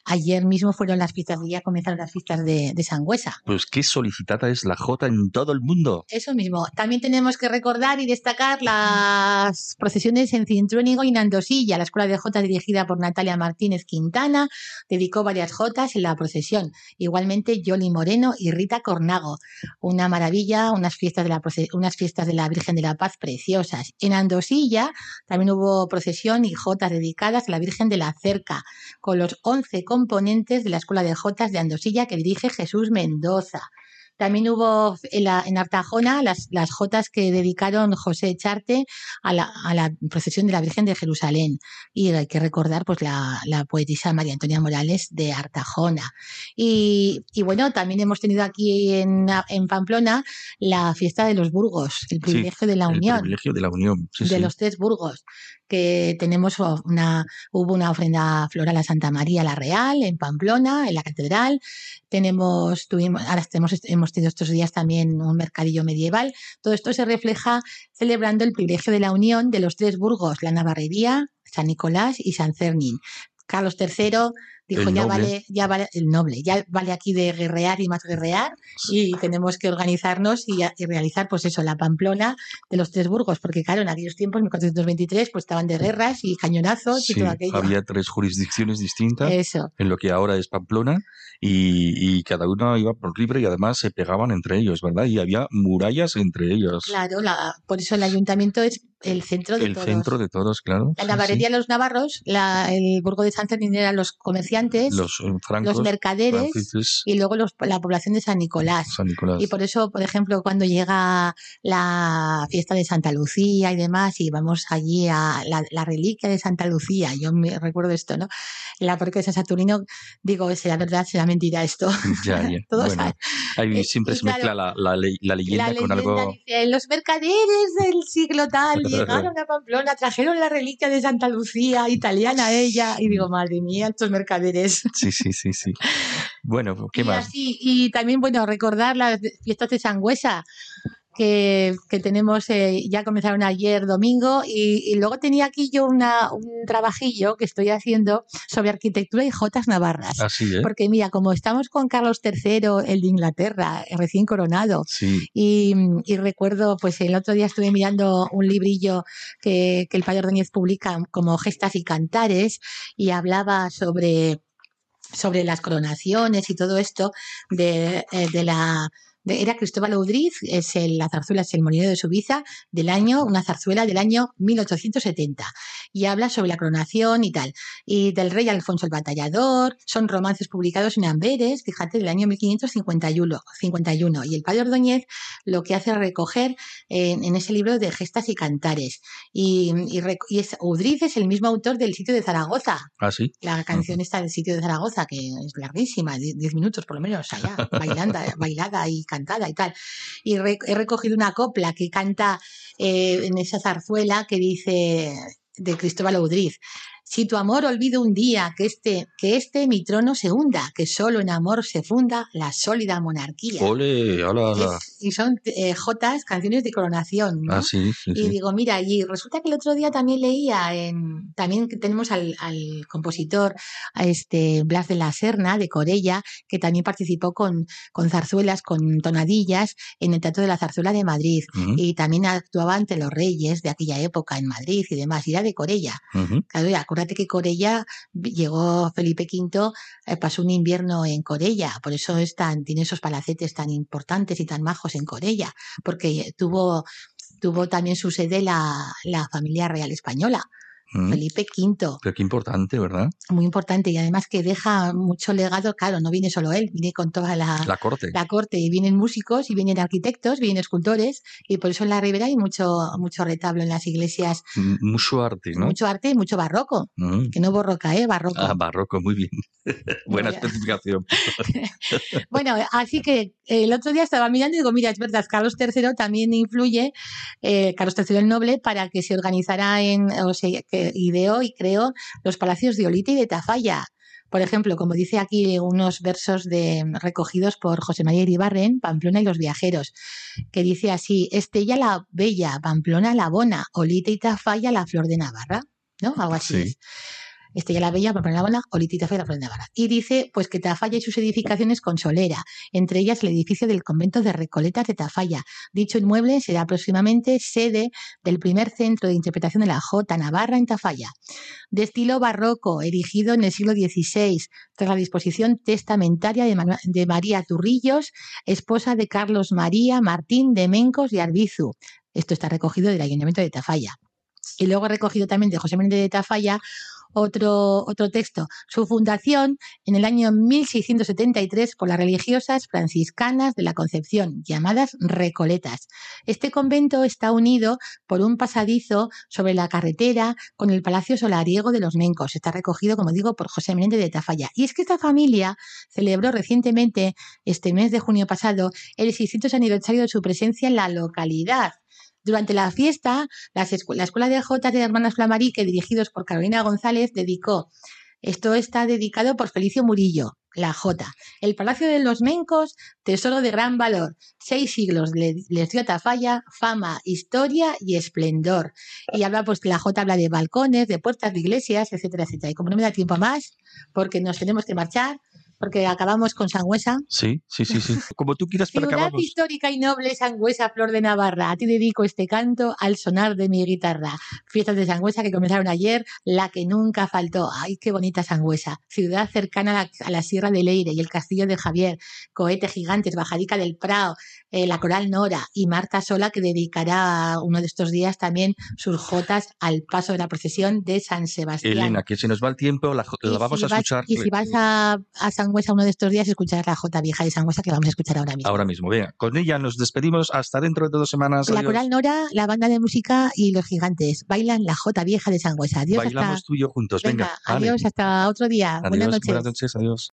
ayer mismo fueron las fiestas, ya comenzaron las fiestas de, de Sangüesa. Pues qué solicitada es la jota en todo el mundo. Eso mismo. También tenemos que recordar y destacar las procesiones en Cintruénigo y en Andosilla. La escuela de Jotas dirigida por Natalia Martínez Quintana dedicó varias Jotas en la procesión. Igualmente Yoli Moreno y Rita Cornago. Una maravilla, unas fiestas de la, unas fiestas de la Virgen de la Paz preciosas. En Andosilla también hubo procesión y Jotas dedicadas a la Virgen de la Cerca, con los 11 componentes de la escuela de Jotas de Andosilla que dirige Jesús Mendoza. También hubo en, la- en Artajona las, las jotas que dedicaron José Charte a la, a la procesión de la Virgen de Jerusalén. Y hay que recordar pues la, la poetisa María Antonia Morales de Artajona. Y, y bueno, también hemos tenido aquí en, en Pamplona la fiesta de los Burgos, el privilegio de la El Unión privilegio de la unión. Sí, de sí. los tres burgos que tenemos una hubo una ofrenda floral a Santa María la Real en Pamplona en la catedral. Tenemos tuvimos ahora tenemos hemos tenido estos días también un mercadillo medieval. Todo esto se refleja celebrando el privilegio de la unión de los tres burgos la Navarrería San Nicolás y San Cernín. Carlos III dijo El ya vale ya vale el noble ya vale aquí de guerrear y más guerrear y tenemos que organizarnos y, y realizar pues eso la Pamplona de los tres burgos, porque claro, en aquellos tiempos, 1423, pues estaban de guerras y cañonazos y Sí, todo aquello. había tres jurisdicciones distintas Eso, en lo que ahora es Pamplona y, y cada uno iba por libre y además se pegaban entre ellos, ¿verdad? Y había murallas entre ellos. claro, la- por eso el ayuntamiento es el centro de el todos. centro de todos, claro. la sí, navarrería de los navarros, la- el burgo de San Fermín eran los sí. Comerciantes, Los eh, francos, los mercaderes franceses, y luego los- la población de San Nicolás. San Nicolás. Y por eso, por ejemplo, cuando llega la fiesta de Santa Lucía y demás, y vamos allí a la, la reliquia de Santa Lucía, yo me recuerdo esto, ¿no? La parroquia de San Saturnino, digo, será verdad, será mentira esto. Ya, ya. Todos Bueno, ahí Eh, siempre y se claro, mezcla la, la, la leyenda La con leyenda algo. dice, los mercaderes del siglo tal llegaron a Pamplona, trajeron la reliquia de Santa Lucía, italiana ella, y digo, madre mía, estos mercaderes. Sí, sí, sí, sí. Bueno, ¿qué y más? así, y también, bueno, recordar las fiestas de Sangüesa, que, que tenemos, eh, ya comenzaron ayer domingo, y, y luego tenía aquí yo una, un trabajillo que estoy haciendo sobre arquitectura y jotas navarras. Así, ¿eh? Porque mira, como estamos con Carlos III, el de Inglaterra, recién coronado, Sí, y, y recuerdo, pues el otro día estuve mirando un librillo que, que el padre Ordóñez publica como Gestas y Cantares y hablaba sobre sobre las coronaciones y todo esto de, eh, de la era Cristóbal Udriz, es el, la zarzuela es el molinero de Subiza del año, una zarzuela del año 1870 y habla sobre la coronación y tal. Y del rey Alfonso el Batallador, son romances publicados en Amberes, fíjate, del año 1551. 51. Y el padre Ordóñez lo que hace es recoger en, ese libro de gestas y cantares. Y, y, es, Udriz es el mismo autor del sitio de Zaragoza. Ah, sí. La canción está del sitio de Zaragoza, que es larguísima, 10 minutos por lo menos allá, bailando, bailada y cantada y tal. Y he recogido una copla que canta eh, en esa zarzuela que dice de Cristóbal Udriz. Si tu amor olvido un día que este, que este mi trono se hunda, que solo en amor se funda la sólida monarquía. Ole, hola, y son eh, jotas, canciones de coronación. ¿no? Ah, sí, y digo, mira, y resulta que el otro día también leía, en, también tenemos al, al compositor, a este Blas de la Serna, de Corella, que también participó con, con zarzuelas, con tonadillas en el Teatro de la Zarzuela de Madrid. Y también actuaba ante los reyes de aquella época en Madrid y demás. Y era de Corella. Claro, que Corella llegó Felipe V, eh, pasó un invierno en Corella, por eso es tiene esos palacetes tan importantes y tan majos en Corella, porque tuvo, tuvo también su sede la familia real española. Mm. Felipe V. Pero qué importante, ¿verdad? Muy importante y además que deja mucho legado, claro, no viene solo él, viene con toda la, la corte. La corte y vienen músicos y vienen arquitectos, vienen escultores y por eso en la Ribera hay mucho, mucho retablo en las iglesias. Mucho arte, ¿no? Mucho arte y mucho barroco. Mm. Que no borroca, ¿eh? Barroco. Ah, barroco, muy bien. Buena especificación. bueno, así que el otro día estaba mirando y digo, mira, es verdad, Carlos III también influye, eh, Carlos III el Noble, para que se organizara en, o sea, que ideó y creó los palacios de Olite y de Tafalla. Por ejemplo, como dice aquí unos versos de, recogidos por José María Iribarren, Pamplona y los viajeros, que dice así, Estella la Bella, Pamplona la Bona, Olite y Tafalla la Flor de Navarra, ¿no? Algo así es. Estella la Bella, Pamplona la Bona, Olite y Tafalla la Flor de Navarra. Y dice, pues que Tafalla y sus edificaciones con solera, entre ellas el edificio del convento de Recoletas de Tafalla. Dicho inmueble será próximamente sede del primer centro de interpretación de la Jota Navarra en Tafalla. De estilo barroco, erigido en el siglo XVI, tras la disposición testamentaria de, María Turrillos, esposa de Carlos María Martín de Mencos y Arbizu. Esto está recogido del Ayuntamiento de Tafalla. Y luego recogido también de José Méndez de Tafalla otro, otro texto. Su fundación en el año 1673 por las religiosas franciscanas de la Concepción, llamadas Recoletas. Este convento está unido por un pasadizo sobre la carretera con el Palacio Solariego de los Mencos. Está recogido, como digo, por José Menéndez de Tafalla. Y es que esta familia celebró recientemente, este mes de junio pasado, el 600 aniversario de su presencia en la localidad. Durante la fiesta, la Escuela de Jotas de Hermanas Flamarique, dirigidos por Carolina González, dedicó, esto está dedicado por Felicio Murillo, la J. El Palacio de los Mencos, tesoro de gran valor. Seis siglos les dio Tafalla, fama, historia y esplendor. Y habla, pues, la J habla de balcones, de puertas de iglesias, etcétera, etcétera. Y como no me da tiempo más, porque nos tenemos que marchar, porque acabamos con Sangüesa. Sí, sí, sí, sí. Como tú quieras, pero Ciudad histórica y noble Sangüesa, Flor de Navarra. A ti dedico este canto al sonar de mi guitarra. Fiestas de Sangüesa que comenzaron ayer, la que nunca faltó. Ay, qué bonita Sangüesa. Ciudad cercana a la, Sierra de Leire y el Castillo de Javier. Cohete gigantes, Bajadica del Prado, eh, la Coral Nora y Marta Sola que dedicará uno de estos días también sus jotas al paso de la procesión de San Sebastián. Elena, que si nos va el tiempo la, vamos a escuchar. Y si vas a, a Sangüesa uno de estos días, escuchar la J vieja de Sangüesa que la vamos a escuchar ahora mismo. Ahora mismo, venga. Con ella nos despedimos hasta dentro de dos semanas. La Coral Nora, la banda de música y los gigantes bailan la J vieja de Sangüesa. Adiós. Bailamos tú y yo juntos. Venga, adiós, hasta otro día. buenas noches. Buenas noches, adiós.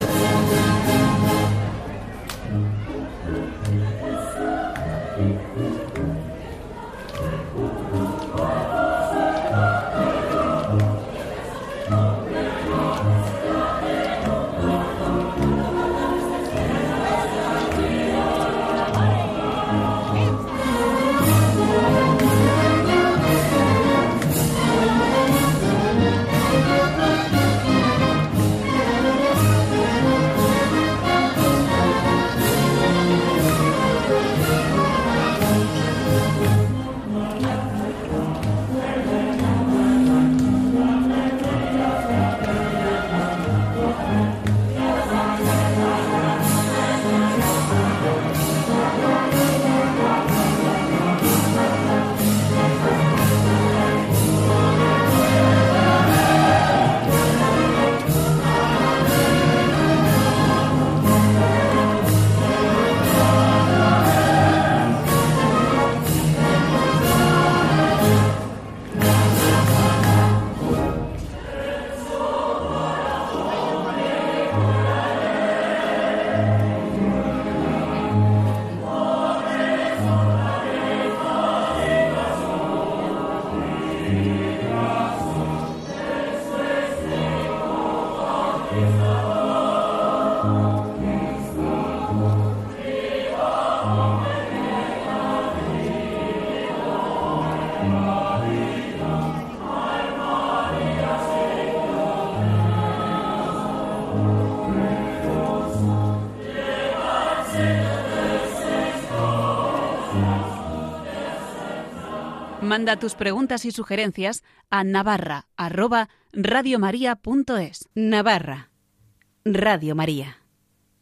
Manda tus preguntas y sugerencias a navarra@radiomaria.es. Navarra. Radio María.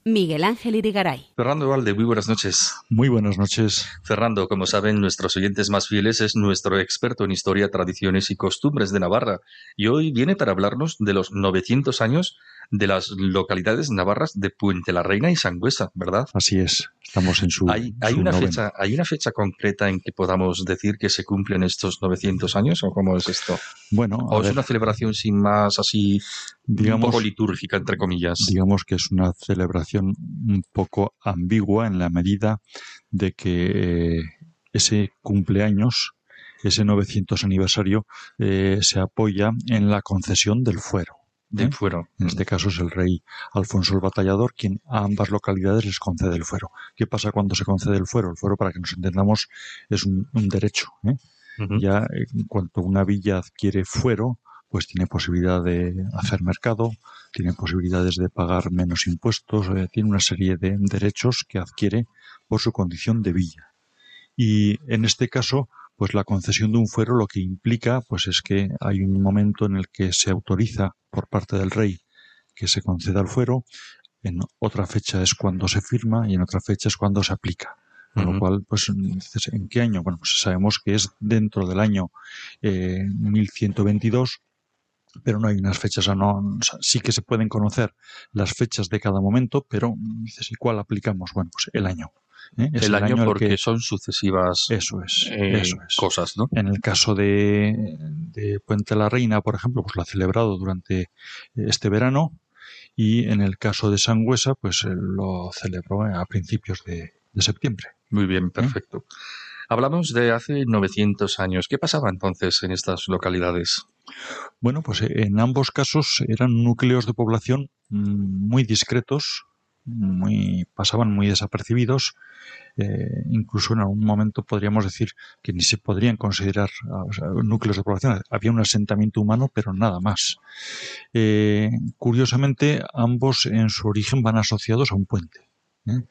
Miguel Ángel Irigaray. Fernando Valde, muy buenas noches. Muy buenas noches. Fernando, como saben nuestros oyentes más fieles, es nuestro experto en historia, tradiciones y costumbres de Navarra y hoy viene para hablarnos de los 900 años de las localidades navarras de Puente la Reina y Sangüesa, ¿verdad? Así es, estamos en su. ¿Hay, hay una, fecha, ¿Hay una fecha concreta en que podamos decir que se cumplen estos 900 años o cómo es esto? Bueno, ¿O es una celebración sin más así, digamos, un poco litúrgica, entre comillas? Digamos que es una celebración un poco ambigua en la medida de que eh, ese cumpleaños ese 900 aniversario eh, se apoya en la concesión del fuero del fuero. En este caso es el rey Alfonso el Batallador quien a ambas localidades les concede el fuero. ¿Qué pasa cuando se concede el fuero? El fuero, para que nos entendamos, es un, derecho. ¿eh? Ya en cuanto una villa adquiere fuero, pues tiene posibilidad de hacer mercado, tiene posibilidades de pagar menos impuestos, eh, tiene una serie de derechos que adquiere por su condición de villa. Y en este caso, pues la concesión de un fuero lo que implica pues es que hay un momento en el que se autoriza por parte del rey que se conceda el fuero, en otra fecha es cuando se firma y en otra fecha es cuando se aplica. Con lo cual, pues, ¿en qué año? Bueno, pues sabemos que es dentro del año eh, 1122, pero no hay unas fechas, no, sí que se pueden conocer las fechas de cada momento, pero dices, ¿y cuál aplicamos? Bueno, pues el año. ¿eh? el, año, porque son sucesivas eso es, eh, cosas, ¿no? En el caso de, de, Puente la Reina, por ejemplo, pues lo ha celebrado durante este verano y en el caso de Sangüesa, pues lo celebró a principios de, septiembre. Muy bien, perfecto. Hablamos de hace 900 años. ¿Qué pasaba entonces en estas localidades? Bueno, pues en ambos casos eran núcleos de población mm, muy discretos, muy, pasaban muy desapercibidos. Eh, incluso en algún momento podríamos decir que ni se podrían considerar núcleos de población. Había un asentamiento humano, pero nada más. Eh, curiosamente, ambos en su origen van asociados a un puente. ¿eh?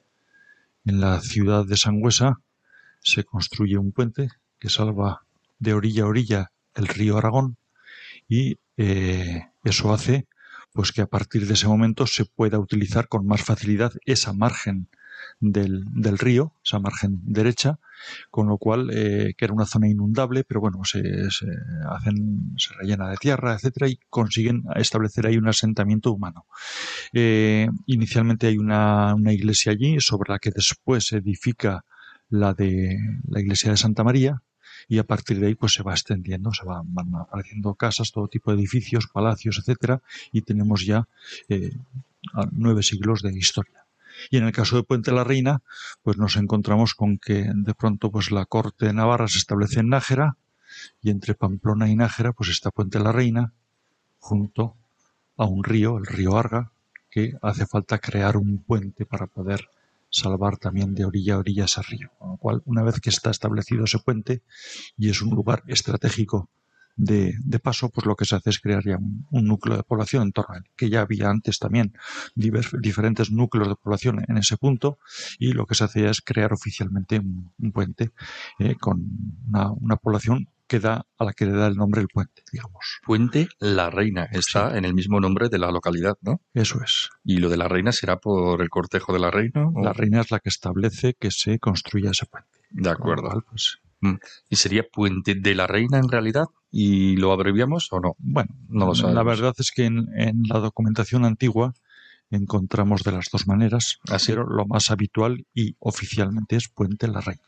En la ciudad de Sangüesa se construye un puente que salva de orilla a orilla el río Aragón y eso hace pues que a partir de ese momento se pueda utilizar con más facilidad esa margen del, del río, esa margen derecha, con lo cual, eh, que era una zona inundable, pero bueno, se, hacen, se rellena de tierra, etcétera, y consiguen establecer ahí un asentamiento humano. Eh, inicialmente hay una, una iglesia allí, sobre la que después se edifica la de la iglesia de Santa María, y a partir de ahí pues se va extendiendo, se van, apareciendo casas, todo tipo de edificios, palacios, etcétera, y tenemos ya eh, nueve siglos de historia. Y en el caso de Puente la Reina, pues nos encontramos con que de pronto pues la corte de Navarra se establece en Nájera y entre Pamplona y Nájera pues está Puente la Reina junto a un río, el río Arga, que hace falta crear un puente para poder salvar también de orilla a orilla ese río. Con lo cual, una vez que está establecido ese puente y es un lugar estratégico de, paso, pues lo que se hace es crear ya un, núcleo de población en torno a él, que ya había antes también diferentes núcleos de población en ese punto, y lo que se hace es crear oficialmente un, puente eh, con una, una población que da, a la que le da el nombre el puente, digamos. Puente La Reina, está en el mismo nombre de la localidad, ¿no? Eso es. ¿Y lo de la reina será por el cortejo de la reina? La reina es la que establece que se construya ese puente. De acuerdo. pues, mm. ¿Y sería Puente de la Reina en realidad? ¿Y lo abreviamos o no? Bueno, no lo sabemos. La verdad es que en, la documentación antigua encontramos de las dos maneras, Así. ¿Ah, pero lo más habitual y oficialmente es Puente la Reina.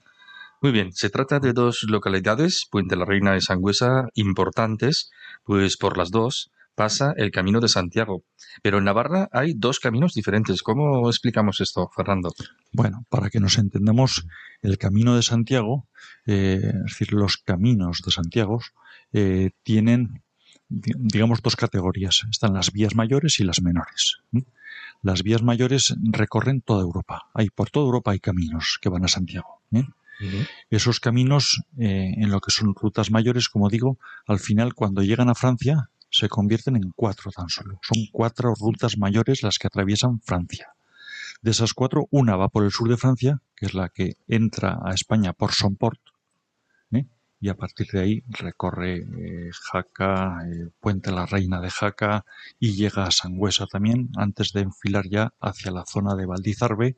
Muy bien, se trata de dos localidades, Puente la Reina y Sangüesa, importantes, pues por las dos pasa el Camino de Santiago. Pero en Navarra hay dos caminos diferentes. ¿Cómo explicamos esto, Fernando? Bueno, para que nos entendamos, el Camino de Santiago, eh, es decir, los caminos de Santiago, eh, tienen, digamos, dos categorías. Están las vías mayores y las menores. Las vías mayores recorren toda Europa. Hay, por toda Europa hay caminos que van a Santiago. Esos caminos, eh, en lo que son rutas mayores, como digo, al final cuando llegan a Francia se convierten en cuatro tan solo. Son cuatro rutas mayores las que atraviesan Francia. De esas cuatro, una va por el sur de Francia, que es la que entra a España por Somport, ¿eh? y a partir de ahí recorre eh, Jaca, eh, Puente la Reina de Jaca y llega a Sangüesa también antes de enfilar ya hacia la zona de Valdizarbe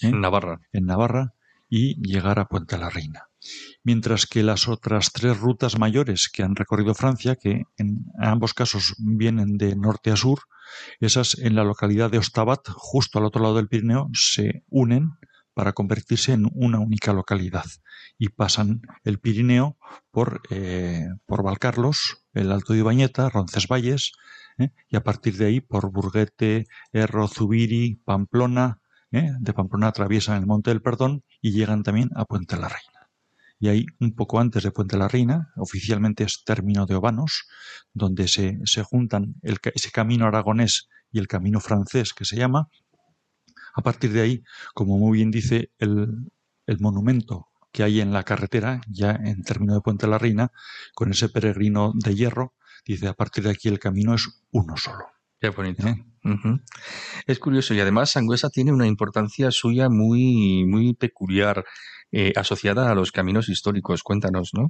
en Navarra. En Navarra y llegar a Puente la Reina. Mientras que las otras tres rutas mayores que han recorrido Francia, que en ambos casos vienen de norte a sur, esas en la localidad de Ostabat, justo al otro lado del Pirineo, se unen para convertirse en una única localidad y pasan el Pirineo por, eh, por Valcarlos, el Alto de Ibañeta, Roncesvalles ¿eh? y a partir de ahí por Burguete, Erro, Zubiri, Pamplona, ¿eh? de Pamplona atraviesan el Monte del Perdón y llegan también a Puente la Reina. Y ahí, un poco antes de Puente la Reina, oficialmente es término de Obanos, donde se, se juntan ese camino aragonés y el camino francés que se llama, a partir de ahí, como muy bien dice el, el monumento que hay en la carretera, ya en término de Puente la Reina, con ese peregrino de hierro, dice, a partir de aquí el camino es uno solo. Qué bonito. ¿Eh? Es curioso y además Sangüesa tiene una importancia suya muy, muy peculiar eh, asociada a los caminos históricos. Cuéntanos, ¿no?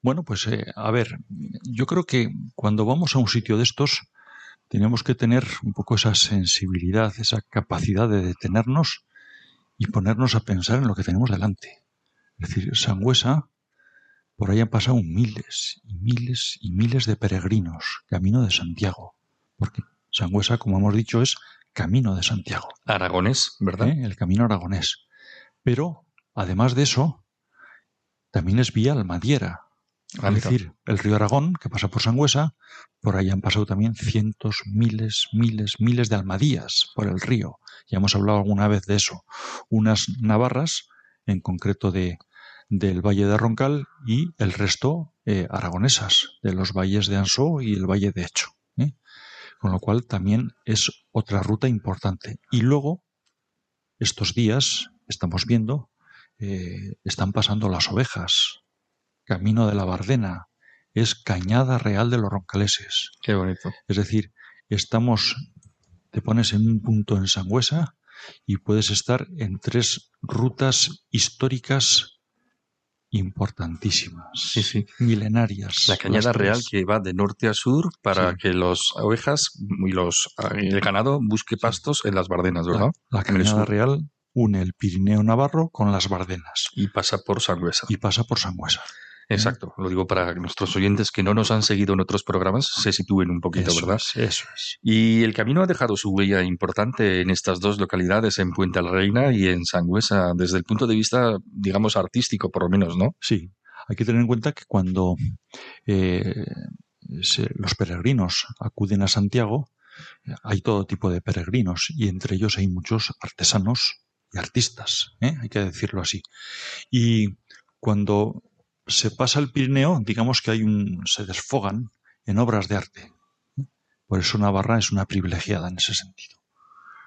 Bueno, pues eh, a ver, yo creo que cuando vamos a un sitio de estos, tenemos que tener un poco esa sensibilidad, esa capacidad de detenernos y ponernos a pensar en lo que tenemos delante. Es decir, Sangüesa, por ahí han pasado miles y miles y miles de peregrinos, camino de Santiago, porque Sangüesa, como hemos dicho, es camino de Santiago. Aragonés, ¿verdad? ¿Eh? El camino aragonés. Pero, además de eso, también es vía Almadiera, es decir, el río Aragón, que pasa por Sangüesa, por ahí han pasado también cientos, miles, miles, miles de almadías por el río. Ya hemos hablado alguna vez de eso. Unas navarras, en concreto de, del Valle de Roncal, y el resto eh, aragonesas, de los valles de Ansó y el Valle de Hecho. Con lo cual también es otra ruta importante. Y luego, estos días, estamos viendo, eh, están pasando las ovejas camino de la Bardena, es Cañada Real de los Roncaleses. Qué bonito. Es decir, estamos, te pones en un punto en Sangüesa y puedes estar en tres rutas históricas importantísimas, sí, sí. milenarias. La cañada real que va de norte a sur para sí. que las ovejas y los el ganado busque pastos en las Bardenas, ¿verdad? La, la cañada real une el Pirineo Navarro con las Bardenas. Y pasa por Sangüesa. Y pasa por Sangüesa. Exacto, lo digo para que nuestros oyentes que no nos han seguido en otros programas se sitúen un poquito, eso ¿verdad? Es, eso es. Y el camino ha dejado su huella importante en estas dos localidades, en Puente la Reina y en Sangüesa, desde el punto de vista, digamos, artístico, por lo menos, ¿no? Sí, hay que tener en cuenta que cuando eh, se, los peregrinos acuden a Santiago, hay todo tipo de peregrinos y entre ellos hay muchos artesanos y artistas, ¿eh? hay que decirlo así. Y cuando se pasa el Pirineo, digamos que hay un, se desfogan en obras de arte. Por eso Navarra es una privilegiada en ese sentido.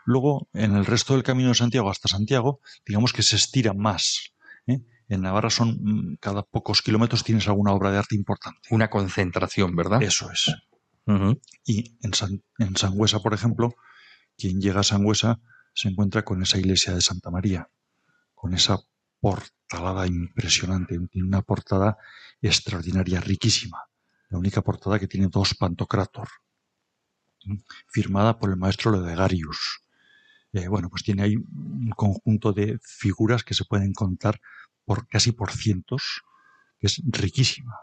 Luego, en el resto del camino de Santiago hasta Santiago, digamos que se estira más. ¿eh? En Navarra son cada pocos kilómetros tienes alguna obra de arte importante. Una concentración, ¿verdad? Eso es. Uh -huh. Y en, San, en Sangüesa, por ejemplo, quien llega a Sangüesa se encuentra con esa iglesia de Santa María, con esa portalada impresionante, tiene una portada extraordinaria, riquísima. La única portada que tiene dos pantocrator, firmada por el maestro Ledegarius. Eh, bueno, pues tiene ahí un conjunto de figuras que se pueden contar por casi por cientos, que es riquísima.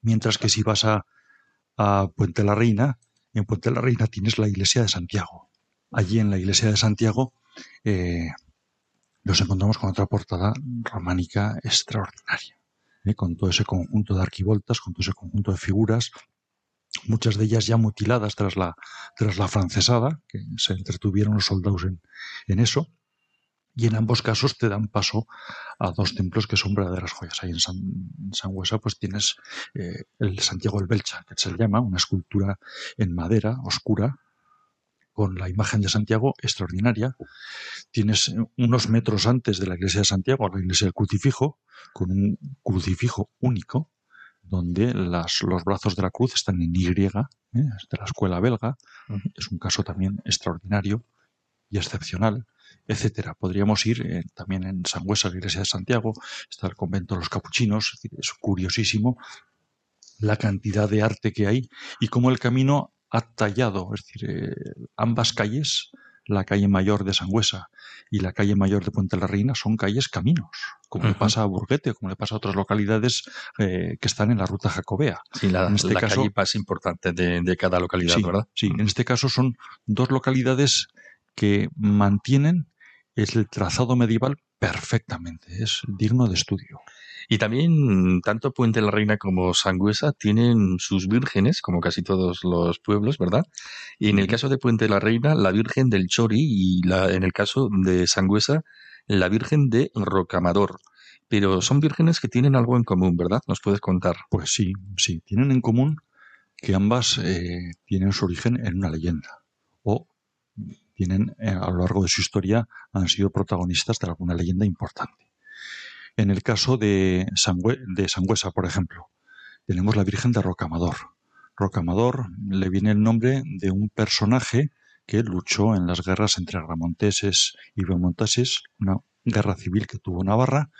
Mientras que si vas a, a Puente la Reina, en Puente la Reina tienes la iglesia de Santiago. Allí en la iglesia de Santiago eh, nos encontramos con otra portada románica extraordinaria, ¿eh? con todo ese conjunto de arquivoltas, con todo ese conjunto de figuras, muchas de ellas ya mutiladas tras la, tras la francesada, que se entretuvieron los soldados en, en eso, y en ambos casos te dan paso a dos templos que son verdaderas joyas. Ahí en San, San Huesa pues tienes eh, el Santiago del Belcha, que se llama, una escultura en madera oscura, con la imagen de Santiago extraordinaria. Tienes unos metros antes de la iglesia de Santiago, la iglesia del crucifijo, con un crucifijo único, donde las, los brazos de la cruz están en Y, ¿eh? es de la escuela belga. Es un caso también extraordinario y excepcional. etcétera. Podríamos ir eh, también en Sangüesa, la iglesia de Santiago, está el convento de los capuchinos, es, curiosísimo la cantidad de arte que hay y cómo el camino ha tallado, es decir, eh, ambas calles, la calle mayor de Sangüesa y la calle mayor de Puente la Reina, son calles caminos, como le pasa a Burguete, como le pasa a otras localidades eh, que están en la ruta jacobea. Sí, la, en este caso, calle más importante de, cada localidad, ¿verdad? Sí, en este caso son dos localidades que mantienen el trazado medieval perfectamente, es digno de estudio. Y también tanto Puente la Reina como Sangüesa tienen sus vírgenes, como casi todos los pueblos, ¿verdad? Y en el caso de Puente la Reina, la Virgen del Chori y la, en el caso de Sangüesa, la Virgen de Rocamador. Pero son vírgenes que tienen algo en común, ¿verdad? ¿Nos puedes contar? Pues sí, sí, tienen en común que ambas eh, tienen su origen en una leyenda o tienen eh, a lo largo de su historia han sido protagonistas de alguna leyenda importante. En el caso de, de Sangüesa, por ejemplo, tenemos la Virgen de Rocamador. Rocamador le viene el nombre de un personaje que luchó en las guerras entre gramonteses y bemonteses, una guerra civil que tuvo Navarra,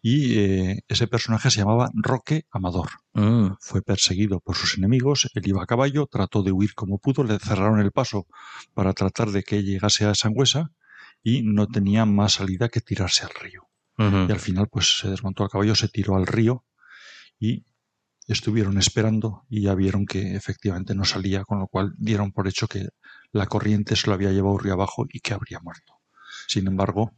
y eh, ese personaje se llamaba Roque Amador. Mm. Fue perseguido por sus enemigos, él iba a caballo, trató de huir como pudo, le cerraron el paso para tratar de que llegase a Sangüesa y no tenía más salida que tirarse al río. Y al final pues se desmontó a caballo, se tiró al río y estuvieron esperando y ya vieron que efectivamente no salía, con lo cual dieron por hecho que la corriente se lo había llevado río abajo y que habría muerto. Sin embargo,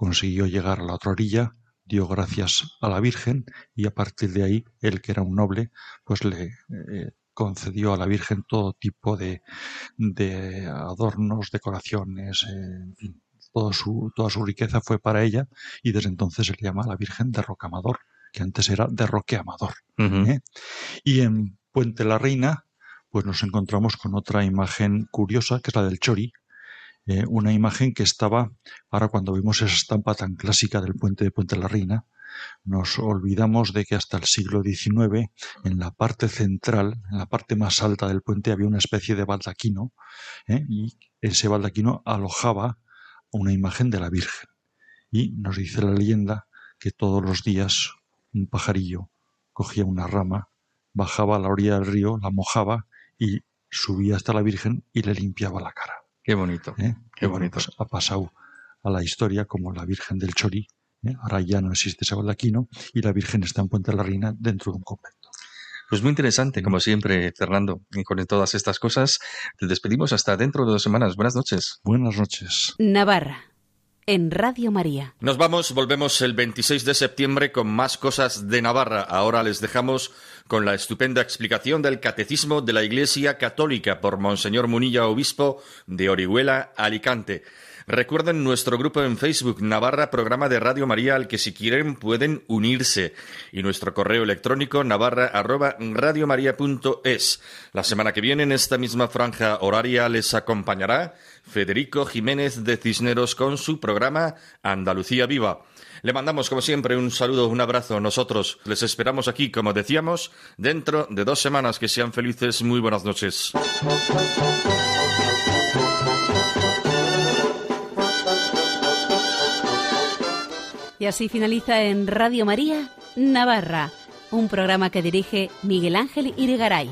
consiguió llegar a la otra orilla, dio gracias a la Virgen y a partir de ahí, él que era un noble, pues le eh, concedió a la Virgen todo tipo de, de adornos, decoraciones, en fin, su, toda su riqueza fue para ella y desde entonces se le llama la Virgen de Rocamador, que antes era de Roque Amador. ¿eh? Y en Puente la Reina, pues nos encontramos con otra imagen curiosa, que es la del Chori, eh, una imagen que estaba, ahora cuando vimos esa estampa tan clásica del puente de Puente la Reina, nos olvidamos de que hasta el siglo XIX, en la parte central, en la parte más alta del puente, había una especie de baldaquino, ¿eh? y ese baldaquino alojaba una imagen de la Virgen. Y nos dice la leyenda que todos los días un pajarillo cogía una rama, bajaba a la orilla del río, la mojaba y subía hasta la Virgen y le limpiaba la cara. Qué bonito. ¿Eh? Qué bonito. Pues ha pasado a la historia como la Virgen del Chorí. ¿eh? Ahora ya no existe ese baldaquino y la Virgen está en Puente de la Reina dentro de un convento. Pues muy interesante, como siempre, Fernando. Y con todas estas cosas, te despedimos hasta dentro de dos semanas. Buenas noches. Buenas noches. Navarra, en Radio María. Nos vamos, volvemos el 26 de septiembre con más cosas de Navarra. Ahora les dejamos con la estupenda explicación del Catecismo de la Iglesia Católica por Monseñor Munilla, obispo de Orihuela, Alicante. Recuerden nuestro grupo en Facebook, Navarra Programa de Radio María, al que si quieren pueden unirse. Y nuestro correo electrónico, navarra arroba. La semana que viene, en esta misma franja horaria, les acompañará Federico Jiménez de Cisneros con su programa Andalucía Viva. Le mandamos, como siempre, un saludo, un abrazo. Nosotros les esperamos aquí, como decíamos, dentro de dos semanas. Que sean felices. Muy buenas noches. Y así finaliza en Radio María Navarra, un programa que dirige Miguel Ángel Irigaray.